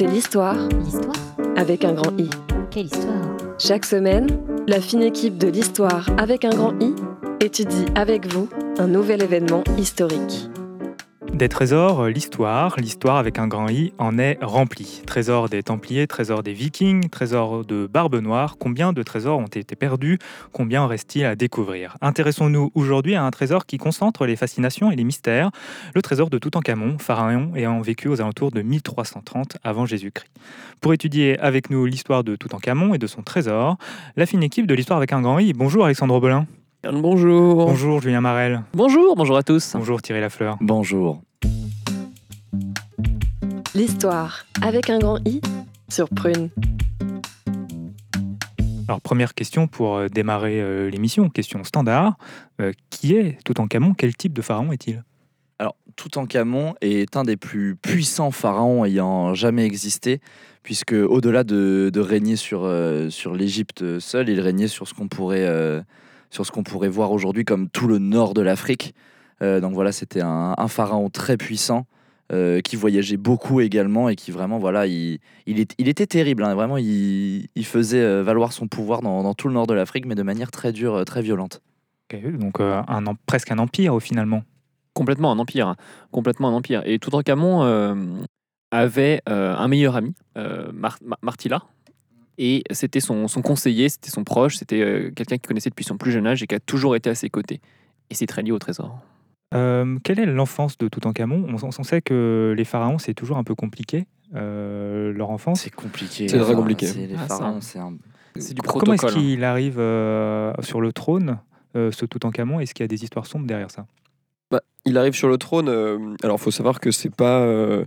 C'est l'histoire L'histoire avec un grand I. Quelle histoire Chaque semaine, la fine équipe de l'histoire avec un grand I étudie avec vous un nouvel événement historique. Des trésors, euh, l'histoire, l'histoire avec un grand I, en est remplie. Trésors des Templiers, trésors des Vikings, trésors de Barbe Noire. Combien de trésors ont été perdus Combien en reste-t-il à découvrir? Intéressons-nous aujourd'hui à un trésor qui concentre les fascinations et les mystères, le trésor de Toutankhamon, pharaon ayant vécu aux alentours de 1330 avant Jésus-Christ. Pour étudier avec nous l'histoire de Toutankhamon et de son trésor, la fine équipe de l'histoire avec un grand I. Bonjour Alexandre Bolin. Bonjour. Bonjour Julien Marel. Bonjour, bonjour à tous. Bonjour Thierry Lafleur. Bonjour. L'histoire avec un grand I sur Prune. Alors première question pour euh, démarrer euh, l'émission, question standard. Euh, qui est Toutankhamon Quel type de pharaon est-il? Alors, Toutankhamon est un des plus puissants pharaons ayant jamais existé, puisque au-delà de, de régner sur, euh, sur l'Égypte seul, il régnait sur ce qu'on pourrait, euh, sur ce qu'on pourrait voir aujourd'hui comme tout le nord de l'Afrique. Euh, donc voilà, c'était un, un pharaon très puissant. Euh, qui voyageait beaucoup également et qui vraiment voilà il, il, est- il était terrible hein, vraiment il, il faisait euh, valoir son pouvoir dans, dans tout le nord de l'Afrique mais de manière très dure euh, très violente Donc euh, un, presque un empire au finalement. Complètement un empire. hein. Complètement un empire. Et Toutankhamon euh, avait euh, un meilleur ami, euh, Mar- Ma- Martilla. Et c'était son, son conseiller, c'était son proche, c'était euh, quelqu'un qu'il connaissait depuis son plus jeune âge et qui a toujours été à ses côtés. Et c'est très lié au trésor. Quelle est l'enfance de Toutankhamon? On, on sait que les pharaons, c'est toujours un peu compliqué, euh, leur enfance. c'est compliqué C'est très compliqué. c'est- les Ah, ça. pharaons c'est un C'est du Comment est-ce protocole. qu'il arrive euh, sur le trône, euh, ce Toutankhamon? Est-ce qu'il y a des histoires sombres derrière ça? Bah, il arrive sur le trône. euh, alors, faut savoir que c'est pas. euh,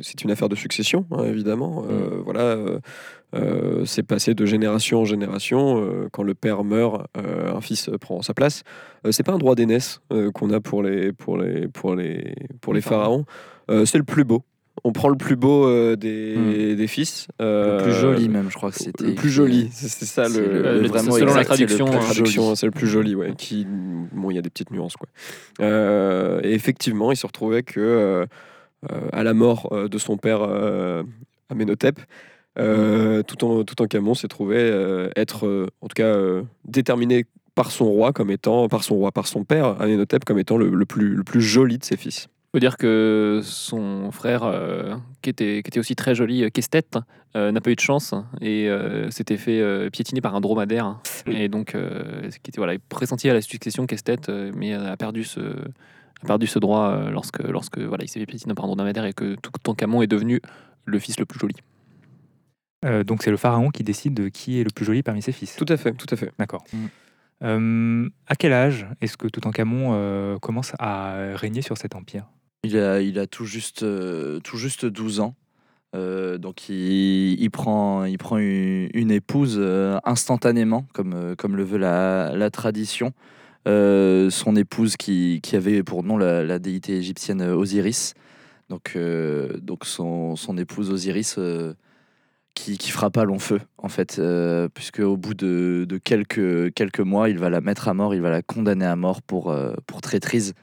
c'est une affaire de succession, hein, évidemment. Euh, Voilà. euh, euh, c'est passé de génération en génération. quand le père meurt, un fils prend sa place. C'est pas un droit d'aînesse qu'on a pour les pour les pour les pour les pharaons. C'est le plus beau. On prend le plus beau euh, des, des fils. le euh, plus joli même je crois que c'était Le plus joli, c'est ça le, le- le- vraiment selon la exact, c'est le traduction, hein. la traduction, joli. c'est le plus joli, ouais. Qui, bon, il y a des petites nuances, quoi. Euh, et effectivement, il se retrouvait que à la mort de son père euh, Amenhotep, euh, tout en tout en Camon s'est trouvé euh, être, euh, en tout cas, euh, déterminé par son roi comme étant, par son roi, par son père Amenhotep comme étant le, le plus le plus joli de ses fils. Faut dire que son frère, euh, qui, était, qui était aussi très joli, euh, Kestet, euh, n'a pas eu de chance et euh, s'était fait euh, piétiner par un dromadaire. Et donc, euh, qui était voilà, pressenti à la succession, Kestet, euh, mais a perdu ce, a perdu ce droit euh, lorsque, lorsque voilà, il s'est fait piétiner par un dromadaire et que Toutankhamon est devenu le fils le plus joli. Euh, Donc c'est le pharaon qui décide de qui est le plus joli parmi ses fils. Tout à fait, tout à fait. D'accord. Mm. Euh, à quel âge est-ce que Toutankhamon euh, commence à régner sur cet empire? Il a, tout, juste, euh, tout juste 12 ans. Euh, donc il, prend, il prend une, épouse euh, instantanément, comme, comme le veut la, la tradition. Son épouse qui, qui avait pour nom la, déité égyptienne Osiris. Donc, donc son, épouse Osiris qui, qui fera pas long feu, en fait, puisque au bout de, de quelques, quelques mois, il va la mettre à mort, il va la condamner à mort pour, pour traîtrise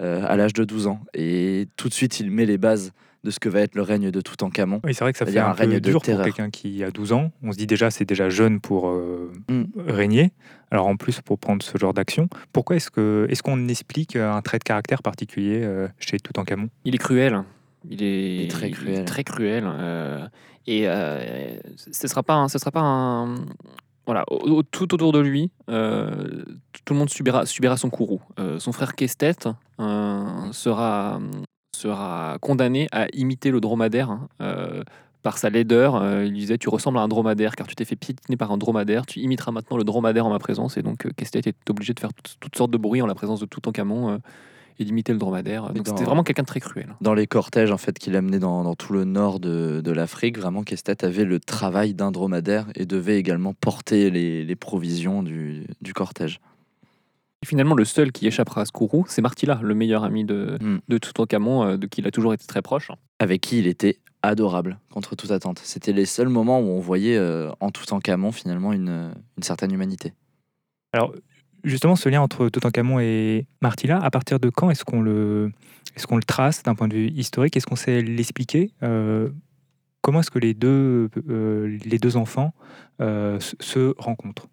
à l'âge de 12 ans. Et tout de suite, il met les bases de ce que va être le règne de Toutankhamon. Oui, c'est vrai que ça fait a un, un règne de dur pour quelqu'un qui a 12 ans. On se dit déjà, c'est déjà jeune pour euh, Mm. régner. Alors en plus, pour prendre ce genre d'action. Pourquoi est-ce que est-ce qu'on explique un trait de caractère particulier euh, chez Toutankhamon? Il est cruel. Il est, Il est très cruel. très cruel. euh, et euh, ce sera pas, un- ce sera pas un. Voilà, tout autour de lui, euh, tout le monde subira, subira son courroux. Euh, son frère Kestet euh, sera, sera condamné à imiter le dromadaire. hein, euh, par sa laideur, Euh, il disait Tu ressembles à un dromadaire car tu t'es fait piétiner par un dromadaire, tu imiteras maintenant le dromadaire en ma présence. Et donc, euh, Kestet est obligé de faire toutes, sortes de bruits en la présence de Toutankhamon euh, et d'imiter le dromadaire. Donc, c'était vraiment quelqu'un de très cruel. Dans les cortèges en fait qu'il amenait dans, dans tout le nord de, de l'Afrique, vraiment Kestet avait le travail d'un dromadaire et devait également porter les, les provisions du, du cortège. Et finalement, le seul qui échappera à ce courroux, c'est Martilla, le meilleur ami de, Mm. de Toutankhamon, euh, de qui il a toujours été très proche. Avec qui il était adorable, contre toute attente. C'était les seuls moments où on voyait euh, en Toutankhamon finalement une, une certaine humanité. Alors justement, ce lien entre Toutankhamon et Martilla, à partir de quand est-ce qu'on le est-ce qu'on le trace d'un point de vue historique? Est-ce qu'on sait l'expliquer? Euh, comment est-ce que les deux, euh, les deux enfants euh, se rencontrent?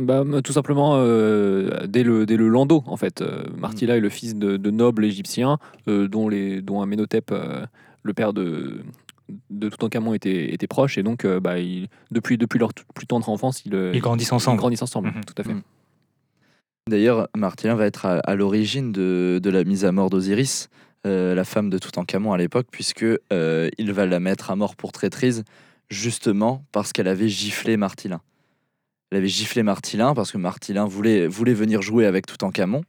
Bah, tout simplement euh, dès, le, dès le Lando, en fait. Euh, Martilla est le fils de, de nobles égyptiens, euh, dont, les, dont Amenhotep, euh, le père de, de Toutankhamon, était, était proche. Et donc, euh, bah, il- depuis, depuis leur plus tendre enfance, ils, euh, Ils grandissent ils ensemble. grandissent ensemble, Mhm. tout à fait. Mhm. D'ailleurs, Martillin va être à, à l'origine de, de la mise à mort d'Osiris, euh, la femme de Toutankhamon à l'époque, puisque euh, il va la mettre à mort pour traîtrise, justement parce qu'elle avait giflé Martillin. Elle avait giflé Martillin parce que Martillin voulait, voulait venir jouer avec Toutankhamon.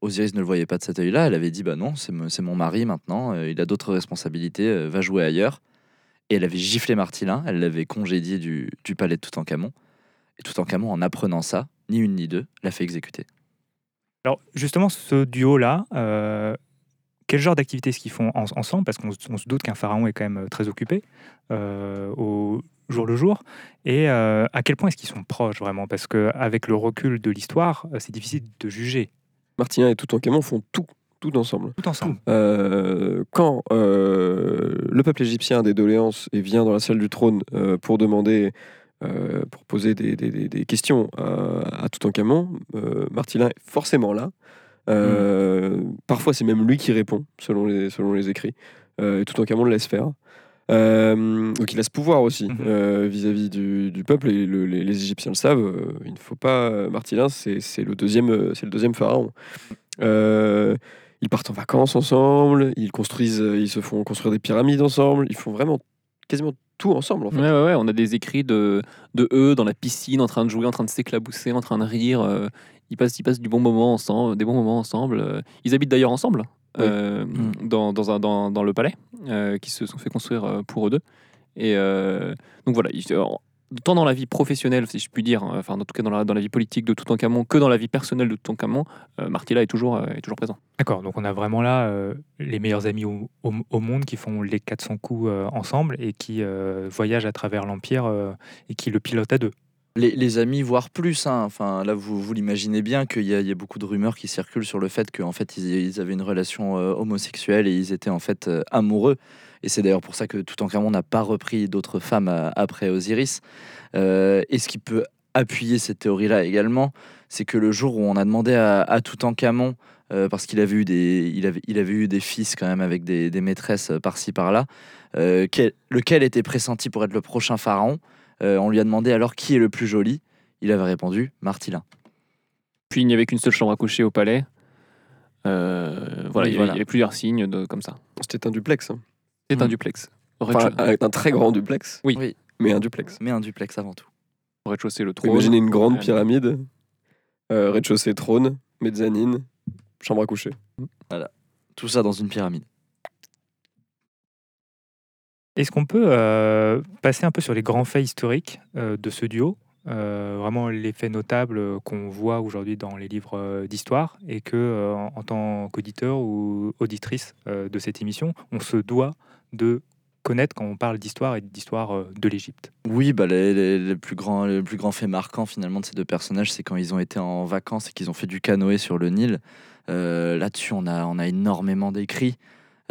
Osiris ne le voyait pas de cet œil-là. Elle avait dit Bah non, c'est mo- c'est mon mari maintenant, euh, il a d'autres responsabilités, euh, va jouer ailleurs. Et elle avait giflé Martillin, elle l'avait congédié du, du palais de Toutankhamon. Et Toutankhamon, en apprenant ça, ni une ni deux, l'a fait exécuter. Alors justement, ce duo-là, euh, quel genre d'activité est-ce qu'ils font en- ensemble Parce qu'on se- doute qu'un pharaon est quand même très occupé euh, au jour le jour. Et euh, à quel point est-ce qu'ils sont proches vraiment? Parce qu'avec le recul de l'histoire, euh, c'est difficile de juger Martien et Toutankhamon font tout, tout ensemble. tout ensemble. Euh, quand euh, le peuple égyptien a des doléances et vient dans la salle du trône euh, pour demander, euh, pour poser des, des- des- des questions à, à Toutankhamon, euh, Martillin est forcément là. Euh, Parfois, c'est même lui qui répond, selon les, selon les écrits. Euh, et Toutankhamon le laisse faire. Euh, donc il a ce pouvoir aussi Mhm. euh, vis-à-vis du, du peuple et le- les, les Égyptiens le savent. euh, il ne faut pas Martillin, c'est le deuxième, le deuxième pharaon. Ils partent en vacances ensemble, ils construisent, ils se font construire des pyramides ensemble, ils font vraiment quasiment tout ensemble en fait. Ouais, ouais, ouais, on a des écrits de, de eux dans la piscine, en train de jouer, en train de s'éclabousser, en train de rire. euh, ils, passent, ils passent du bon moment ensemble, des bons moments ensemble. euh. Ils habitent d'ailleurs ensemble Oui. euh, Mm. dans, dans, un- dans, dans le palais, euh, qui se sont fait construire pour eux deux. Et euh, donc voilà, tant dans la vie professionnelle, si je puis dire, hein, enfin en tout cas dans la, dans la vie politique de Toutankhamon, que dans la vie personnelle de Toutankhamon, euh, Martilla est toujours, euh, est toujours présent. D'accord, donc on a vraiment là euh, les meilleurs amis au, au- au monde qui font les 400 coups euh, ensemble et qui euh, voyagent à travers l'Empire euh, et qui le pilotent à deux. Les, les amis, voire plus. hein. Enfin, là, vous, vous l'imaginez bien qu'il y, a- il y a beaucoup de rumeurs qui circulent sur le fait qu'en fait, ils, ils avaient une relation euh, homosexuelle et ils étaient en fait euh, amoureux. Et c'est d'ailleurs pour ça que Toutankhamon n'a pas repris d'autres femmes euh, après Osiris. Euh, et ce qui peut appuyer cette théorie-là également, c'est que le jour où on a demandé à, à Toutankhamon, euh, parce qu'il avait eu des, il avait, il avait eu des fils quand même avec des, des maîtresses euh, par-ci par-là, euh, quel- lequel était pressenti pour être le prochain pharaon. Euh, on lui a demandé alors qui est le plus joli. Il avait répondu Martillin. Puis il n'y avait qu'une seule chambre à coucher au palais. Euh, voilà, Oui, il y avait- voilà. il y avait plusieurs signes de, comme ça. C'était un duplex. hein. C'est un Mm. duplex. Enfin, un très grand duplex. Oui. Oui. Mais un duplex. Mais un duplex avant tout. au rez-de-chaussée, le trône. Imaginez une grande Euh, pyramide, euh, rez-de-chaussée, trône, mezzanine, chambre à coucher. Tout ça dans une pyramide. Est-ce qu'on peut euh, passer un peu sur les grands faits historiques euh, de ce duo? Euh, Vraiment les faits notables euh, qu'on voit aujourd'hui dans les livres euh, d'histoire et que, euh, en, tant qu'auditeur ou auditrice de cette émission, on se doit de connaître quand on parle d'histoire et d'histoire de l'Égypte. Oui, bah, les, plus grands, le plus grand fait marquant finalement de ces deux personnages, c'est quand ils ont été en vacances et qu'ils ont fait du canoë sur le Nil. Là-dessus, on a, on a énormément d'écrits.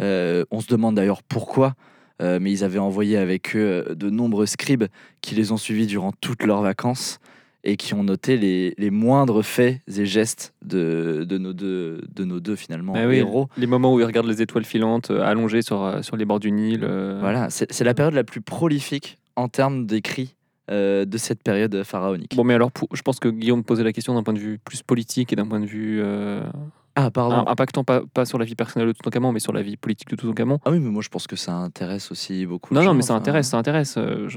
On se demande d'ailleurs pourquoi, euh, mais ils avaient envoyé avec eux euh, de nombreux scribes qui les ont suivis durant toutes leurs vacances et qui ont noté les, les moindres faits et gestes de, de, nos, deux, de nos deux finalement Ah oui, héros. Les moments où ils regardent les étoiles filantes euh, allongées sur, euh, sur les bords du Nil. euh, Voilà, c'est c'est la période la plus prolifique en termes d'écrits euh, de cette période pharaonique. Bon, mais alors, pour- je pense que Guillaume posait la question d'un point de vue plus politique et d'un point de vue ah, pardon. impactant pas, pas sur la vie personnelle de Toutankhamon, mais sur la vie politique de Toutankhamon. Ah oui, mais moi je pense que ça intéresse aussi beaucoup. Non, non, gens, mais ça enfin. intéresse, ça intéresse. euh,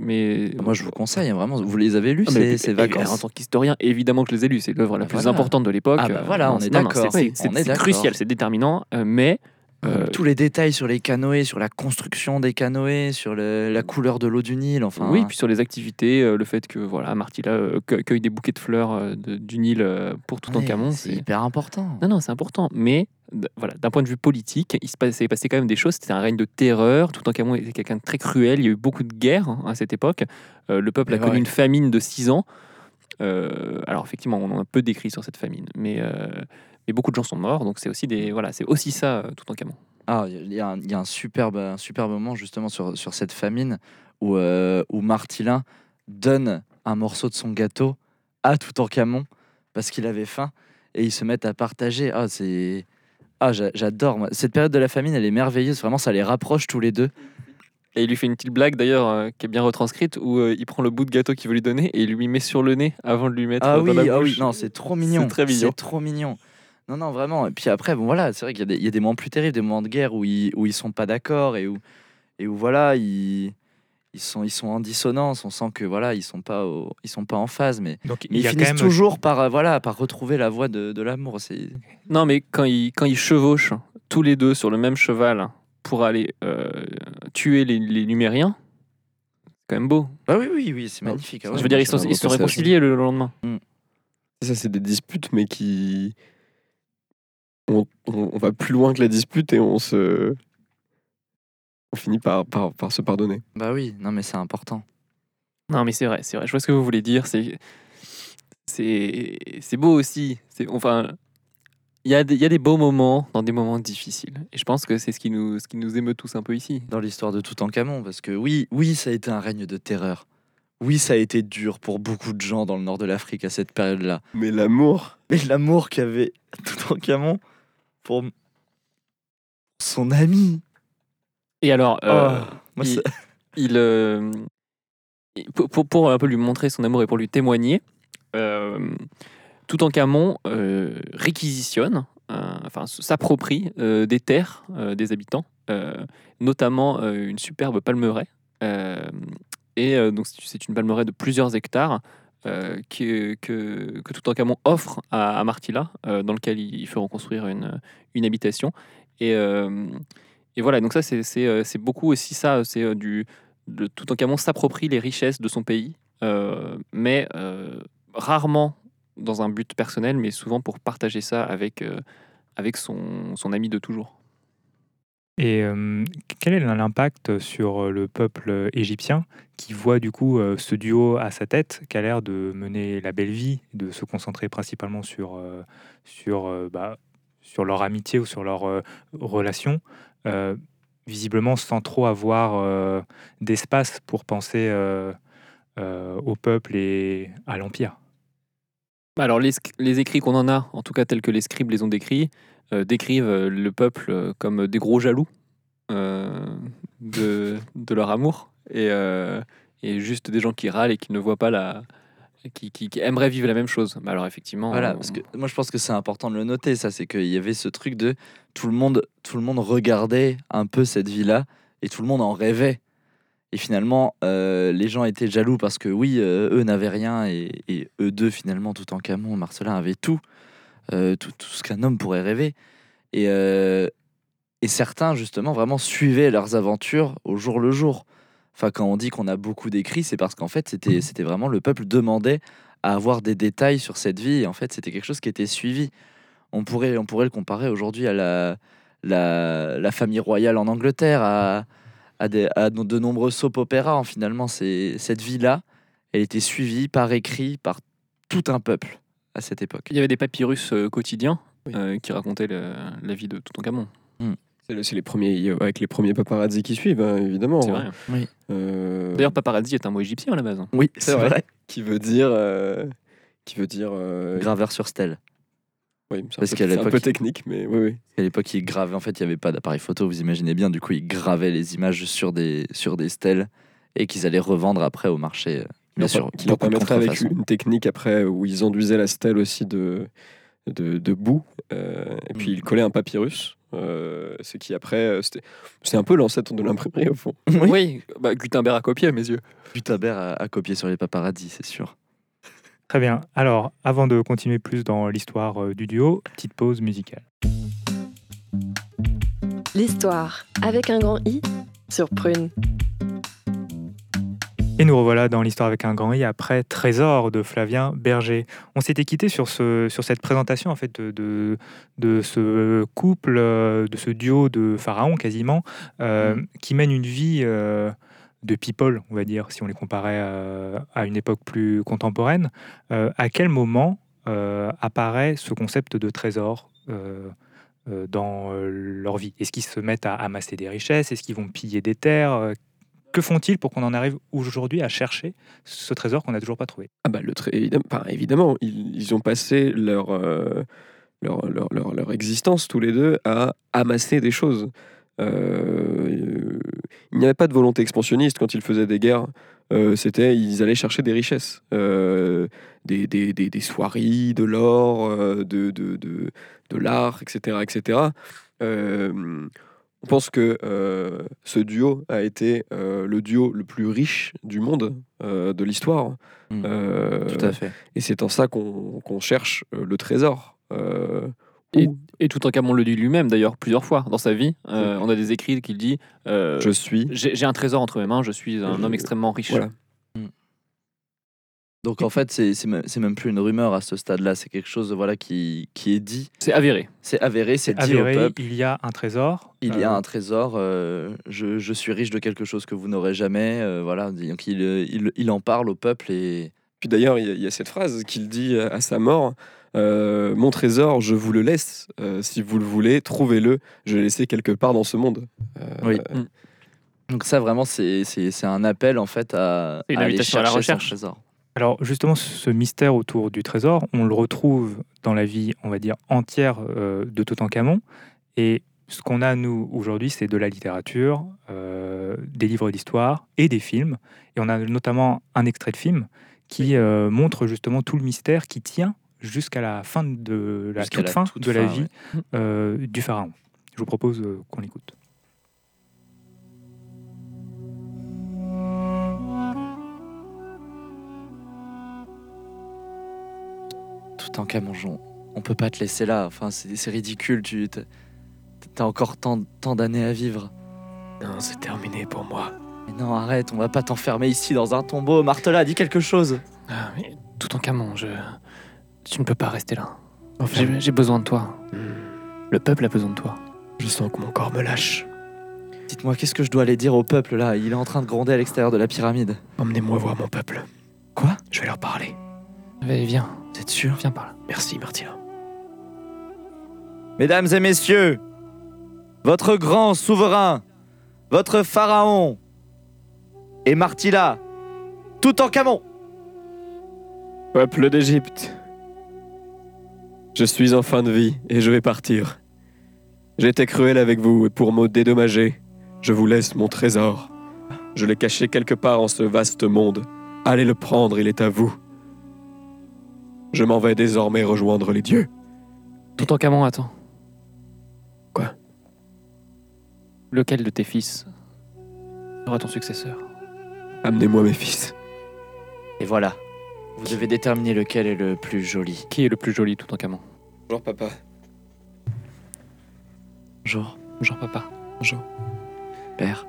mais Moi je vous conseille, hein, vraiment. Vous les avez lus, Ah, ces, En tant qu'historien, évidemment que je les ai lus. C'est l'œuvre la Bah plus voilà. importante de l'époque. Ah bah euh, voilà, on est c'est- non, non, d'accord, c'est- est crucial, c'est déterminant, euh, mais euh, Tous les détails sur les canoës, sur la construction des canoës, sur le- la couleur de l'eau du Nil, enfin. oui, puis sur les activités, euh, le fait que voilà, Martilla euh, cueille des bouquets de fleurs de- du Nil pour ouais, Toutankhamon. c'est c'est hyper important. Non, non, c'est important. Mais voilà, d'un point de vue politique, il se passait, passé quand même des choses. C'était un règne de terreur. Toutankhamon était quelqu'un de très cruel. Il y a eu beaucoup de guerres hein, à cette époque. Le peuple a connu une famine de 6 ans. Alors effectivement, on en a peu décrit sur cette famine, mais, mais beaucoup de gens sont morts. Donc c'est aussi des voilà, c'est aussi ça euh, Toutankhamon. Ah, il y, a un- y a un superbe, un superbe moment justement sur, sur cette famine où, euh, où Martilin donne un morceau de son gâteau à Toutankhamon parce qu'il avait faim et ils se mettent à partager. Ah, c'est. Ah, j'a- j'adore. Cette période de la famine, elle est merveilleuse. Vraiment, ça les rapproche tous les deux. Et il lui fait une petite blague d'ailleurs euh, qui est bien retranscrite où euh, il prend le bout de gâteau qu'il veut lui donner et il lui met sur le nez avant de lui mettre Ah dans oui, la ah oui, bouche. non, c'est trop mignon. C'est très mignon. C'est trop mignon. Non, non, vraiment. Et puis après, bon voilà, c'est vrai qu'il y, a des- il y a des moments plus terribles, des moments de guerre où ils, où ils sont pas d'accord et où, et où voilà, ils, ils, sont, ils sont en dissonance. On sent que voilà, ils sont pas, au- ils sont pas en phase, mais, Donc mais il ils finissent même toujours par, euh, voilà, par retrouver la voie de, de l'amour. C'est Non, mais quand ils, quand ils chevauchent tous les deux sur le même cheval pour aller euh, tuer les, les Numériens, c'est quand même beau. ah oui, oui, oui, c'est magnifique. ah Je veux dire, ils, sont, se sont réconciliés le lendemain. Ça, c'est des disputes, mais qui. On, on- on va plus loin que la dispute et on se. On finit par, par, par se pardonner. Bah oui, non, mais c'est important. Non, mais c'est vrai, c'est vrai. Je vois ce que vous voulez dire. C'est, c'est, c'est beau aussi. C'est, enfin, il y, a des- il y a des beaux moments dans des moments difficiles. Et je pense que c'est ce qui nous, ce qui nous émeut tous un peu ici. dans l'histoire de Toutankhamon parce que oui, oui, ça a été un règne de terreur. Oui, ça a été dur pour beaucoup de gens dans le nord de l'Afrique à cette période-là. Mais l'amour. Mais l'amour qu'avait Toutankhamon pour son ami. Et alors, euh, Oh, moi, il- euh, pour, pour, pour un peu lui montrer son amour et pour lui témoigner, euh, Toutankhamon euh, réquisitionne, euh, enfin s'approprie des terres des habitants, notamment une superbe palmeraie. et donc c'est une palmeraie de plusieurs hectares euh, que, que, que Toutankhamon offre à, à Martilla, euh, dans lequel ils feront construire une, une habitation. Et, euh, et voilà, donc ça, c'est- beaucoup aussi ça, c'est du. De, Toutankhamon s'approprie les richesses de son pays, mais rarement dans un but personnel, mais souvent pour partager ça avec, avec son, son ami de toujours. Et quel est l'impact sur le peuple égyptien qui voit du coup ce duo à sa tête, qui a l'air de mener la belle vie, de se concentrer principalement sur, sur, bah, sur leur amitié ou sur leur relation, visiblement sans trop avoir d'espace pour penser au peuple et à l'Empire? Alors, les, les écrits qu'on en a, en tout cas tels que les scribes les ont décrits, euh, décrivent euh, le peuple euh, comme des gros jaloux euh, de, de leur amour et, euh, et juste des gens qui râlent et qui ne voient pas la. qui, qui- qui aimeraient vivre la même chose. Mais alors, effectivement. Voilà, on- parce que moi je pense que c'est important de le noter, ça, c'est qu'il y avait ce truc de tout le monde, tout le monde regardait un peu cette vie-là et tout le monde en rêvait. Et finalement, euh, les gens étaient jaloux parce que oui, euh, eux n'avaient rien et, eux deux finalement, tout en Camon, Marcelin avaient tout, euh, tout, tout ce qu'un homme pourrait rêver. Et, et certains justement vraiment suivaient leurs aventures au jour le jour. Enfin, quand on dit qu'on a beaucoup d'écrits, c'est parce qu'en fait, c'était c'était vraiment le peuple demandait à avoir des détails sur cette vie. Et en fait, c'était quelque chose qui était suivi. On pourrait, on pourrait le comparer aujourd'hui à la, la, la famille royale en Angleterre, à, à, des, à de nombreux soap opéras. Finalement, c'est cette vie-là, elle était suivie par écrit par tout un peuple à cette époque. Il y avait des papyrus euh, quotidiens Oui. euh, qui racontaient le- la vie de Toutankhamon. C'est le- c'est les premiers, avec les premiers paparazzi qui suivent, hein, évidemment. C'est hein. vrai. Euh, D'ailleurs, paparazzi est un mot égyptien à la base. hein. Oui, c'est vrai. qui veut dire, euh, qui veut dire, euh, Graveur sur stèle. Oui, c'est un Parce peu- qu'à c'est un l'époque- peu technique, mais oui, oui. À l'époque, ils gravaient. En fait, il n'y avait pas d'appareil photo, vous imaginez bien. Du coup, ils gravaient les images sur des, sur des stèles et qu'ils allaient revendre après au marché. euh, Bien sûr, qui leur permettrait avec une technique après où ils enduisaient la stèle aussi de, de, de boue, euh, et puis Mm. ils collaient un papyrus. euh, c'est qui après, euh, c'était c'est un peu l'ancêtre de l'imprimerie au fond. Oui. Oui, bah, Gutenberg a copié à mes yeux. Gutenberg a, a copié sur les paparazzis, c'est sûr. Très bien. Alors, avant de continuer plus dans l'histoire euh, du duo, petite pause musicale. L'histoire avec un grand I sur Prune. Et nous revoilà dans l'histoire avec un grand I après Trésor de Flavien Berger. On s'était quitté sur, ce, sur cette présentation en fait de, de, de ce couple, euh, de ce duo de pharaons quasiment, euh, Mhm. qui mène une vie euh, de people, on va dire, si on les comparait euh, à une époque plus contemporaine. Euh, à quel moment euh, apparaît ce concept de trésor dans leur vie? Est-ce qu'ils se mettent à amasser des richesses? Est-ce qu'ils vont piller des terres? Que font-ils pour qu'on en arrive aujourd'hui à chercher ce trésor qu'on n'a toujours pas trouvé? Ah bah, évidemment, ils, ont passé leur, leur, leur, leur, existence tous les deux à amasser des choses. Il n'y avait pas de volonté expansionniste quand ils faisaient des guerres. Euh, C'était, ils allaient chercher des richesses, Euh, des, des, des, des soieries, de l'or, euh, de, de, de, de l'art, etc., etc. On pense que ce duo a été le duo le plus riche du monde de l'histoire. Mm. Euh, Tout à fait. et c'est en ça qu'on cherche le trésor. Et, et tout en Camon le dit lui-même d'ailleurs plusieurs fois dans sa vie. Euh, on a des écrits qu'il dit euh, je suis. J'ai un trésor entre mes mains, je suis un homme extrêmement riche. Voilà. Donc en fait, c'est c'est même, c'est même plus une rumeur à ce stade-là, c'est quelque chose voilà, qui, qui est dit, C'est avéré. c'est avéré, c'est dit Avéré, au peuple. il y a un trésor. Il y a euh, un trésor, euh, je, je suis riche de quelque chose que vous n'aurez jamais. euh, voilà, donc il, il, il en parle au peuple et Puis d'ailleurs, il y, a- il y a cette phrase qu'il dit à sa mort euh, Mon trésor, je vous le laisse. Euh, si vous le voulez, trouvez-le. Je l'ai laissé quelque part dans ce monde. Euh, Oui. euh, donc ça vraiment c'est c'est- c'est un appel en fait à, aller à la recherche. trésor. Alors justement, ce mystère autour du trésor, on le retrouve dans la vie, on va dire, entière euh, de Toutankhamon. Et ce qu'on a, nous, aujourd'hui, c'est de la littérature, euh, des livres d'histoire et des films. Et on a notamment un extrait de film qui euh, montre justement tout le mystère qui tient jusqu'à la fin de la toute la fin toute de la fin, vie euh, du pharaon. Je vous propose euh, qu'on l'écoute. Tout en Camonjon, on peut pas te laisser là. Enfin, c'est ridicule. Tu as encore tant, tant d'années à vivre. Non, c'est terminé pour moi. Mais non, arrête, on va pas t'enfermer ici dans un tombeau. Martela, dis quelque chose. Ah, mais tout en Camon, je... tu ne peux pas rester là. Enfin, J'ai j'ai besoin de toi. hmm, Le peuple a besoin de toi. je sens que mon corps me lâche. Dites-moi, qu'est-ce que je dois aller dire au peuple là? Il est en train de gronder à l'extérieur de la pyramide. Emmenez-moi voir mon peuple. Quoi? Je vais leur parler. Allez, viens, Vous êtes sûr? Viens par là. Merci, Martina. Mesdames et messieurs, votre grand souverain, votre pharaon et Martila, tout en Camon. Peuple d'Égypte. Je suis en fin de vie et je vais partir. J'ai été cruel avec vous et pour me dédommager, je vous laisse mon trésor. Je l'ai caché quelque part en ce vaste monde. Allez le prendre, il est à vous. Je m'en vais désormais rejoindre les dieux. Tout en Camon, attends. Quoi? Lequel de tes fils sera ton successeur? Amenez-moi mes fils. Et voilà, vous devez déterminer lequel est le plus joli. Qui est le plus joli tout en Camon Bonjour papa. Bonjour, Bonjour papa. Bonjour. père.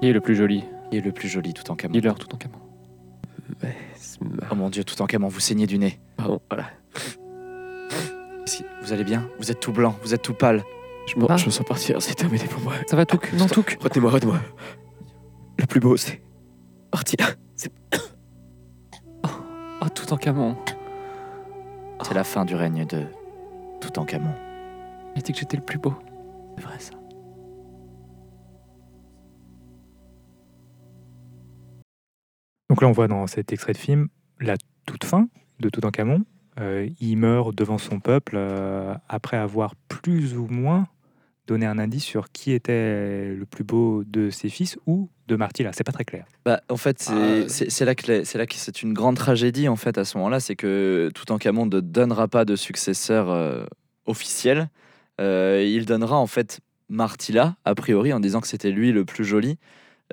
Qui est le plus joli? Qui est le plus joli tout en Camon Dis-leur tout en Camon. Oh mon dieu, tout en Camon, vous saignez du nez. Pardon, voilà. Si- Vous allez bien? Vous êtes tout blanc, vous êtes tout pâle. Je me, Ah. je me sens partir, c'est terminé pour moi. Ça va Touk? Non Touk Retenez-moi, retenez-moi. Le plus beau, c'est Martina. C'est Oh tout en Camon. C'est la fin du règne de tout en Camon. Il a dit que j'étais le plus beau. C'est vrai ça. Donc là, on voit dans cet extrait de film la toute fin de Toutankhamon. Euh, il meurt devant son peuple euh, après avoir plus ou moins donné un indice sur qui était le plus beau de ses fils ou de Martila. C'est pas très clair. Bah, en fait, c'est Ah. là que c'est là que c'est une grande tragédie en fait à ce moment-là, c'est que Toutankhamon ne donnera pas de successeur euh, officiel. Euh, il donnera en fait Martila a priori en disant que c'était lui le plus joli.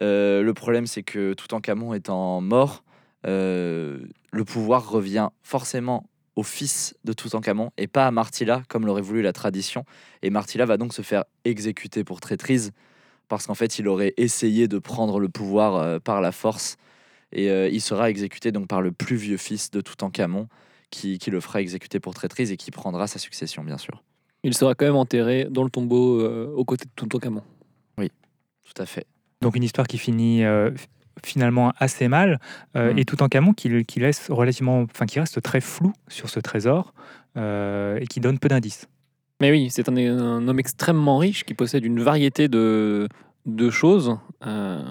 Euh, le problème, c'est que Toutankhamon étant mort, euh, le pouvoir revient forcément au fils de Toutankhamon et pas à Martila comme l'aurait voulu la tradition. Et Martila va donc se faire exécuter pour traîtrise parce qu'en fait, il aurait essayé de prendre le pouvoir euh, par la force. Et euh, il sera exécuté donc par le plus vieux fils de Toutankhamon, qui, qui le fera exécuter pour traîtrise et qui prendra sa succession, bien sûr. Il sera quand même enterré dans le tombeau euh, aux côtés de tout en Camon. Tout à fait. Donc une histoire qui finit euh, finalement assez mal, euh, Mm. et tout en Camon qui, qui laisse relativement, enfin qui reste très flou sur ce trésor euh, et qui donne peu d'indices. Mais oui, c'est un, un homme extrêmement riche qui possède une variété de, de choses. euh,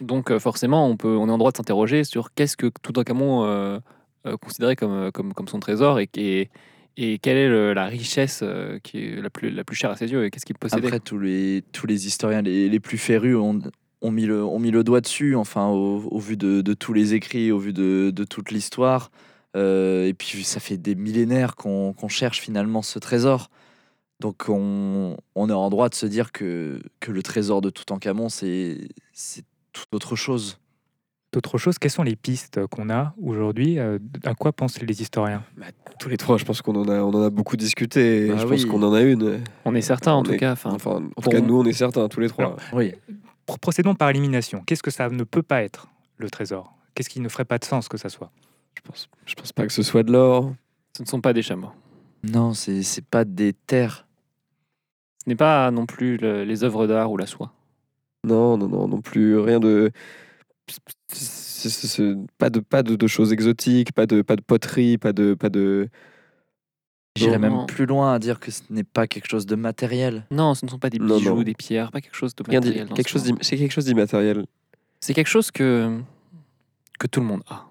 donc forcément, on, peut, on est en droit de s'interroger sur qu'est-ce que Toutankhamon euh, euh, considérait comme, comme, comme son trésor et, et, et quelle est le- la richesse qui est la plus, la plus chère à ses yeux et qu'est-ce qu'il possédait. Après, tous les, tous les historiens les, les plus férus ont, ont, mis le, ont mis le doigt dessus, enfin, au, au vu de, de tous les écrits, au vu de, de toute l'histoire. Euh, et puis, ça fait des millénaires qu'on qu'on cherche finalement ce trésor. Donc, on, on est en droit de se dire que, que le trésor de Toutankhamon, c'est c'est toute autre chose. D'autres choses, quelles sont les pistes qu'on a aujourd'hui? Euh, À quoi pensent les historiens? Tous les trois, je pense qu'on en a, on en a beaucoup discuté. et Bah je oui. pense qu'on en a une. On est certain en On tout est- cas. Enfin, en tout pour- cas, nous, on est certains, tous les trois. Alors, Oui. Pro- Procédons par élimination. Qu'est-ce que ça ne peut pas être, le trésor? Qu'est-ce qui ne ferait pas de sens que ça soit? Je pense, je pense pas que ce soit de l'or. ce ne sont pas des chameaux. Non, c'est c'est pas des terres. Ce n'est pas non plus le- les œuvres d'art ou la soie. Non, non, non, non plus. Rien de. c'est- c'est- c'est- pas de, pas de, de choses exotiques, pas de, pas de poterie, pas de. Pas de... J'irais même plus loin à dire que ce n'est pas quelque chose de matériel. Non, ce ne sont pas des bijoux, non. des pierres, pas quelque chose de matériel. quelque ce chose c'est quelque chose d'immatériel. C'est quelque chose que, que tout le monde a.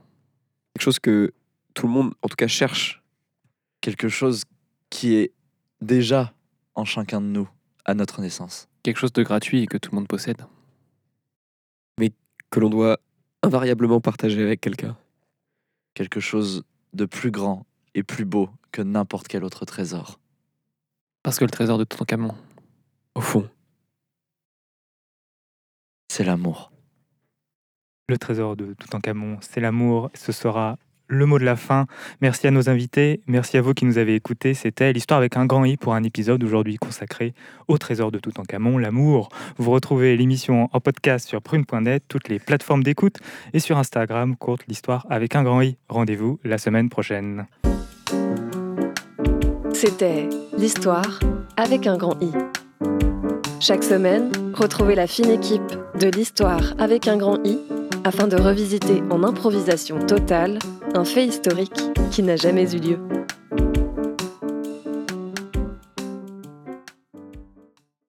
Quelque chose que tout le monde, en tout cas, cherche. Quelque chose qui est déjà en chacun de nous à notre naissance. Quelque chose de gratuit et que tout le monde possède. que l'on doit invariablement partager avec quelqu'un. quelque chose de plus grand et plus beau que n'importe quel autre trésor. Parce que le trésor de Toutankhamon, Au fond, C'est l'amour. Le trésor de Toutankhamon, c'est l'amour. Ce sera le mot de la fin. Merci à nos invités. Merci à vous qui nous avez écoutés. C'était l'histoire avec un grand i pour un épisode aujourd'hui consacré au trésor de Toutankhamon, l'amour. Vous retrouvez l'émission en podcast sur prune.net, toutes les plateformes d'écoute et sur Instagram, courte l'histoire avec un grand i. Rendez-vous la semaine prochaine. C'était l'histoire avec un grand I. Chaque semaine, retrouvez la fine équipe de l'histoire avec un grand I afin de revisiter en improvisation totale un fait historique qui n'a jamais eu lieu.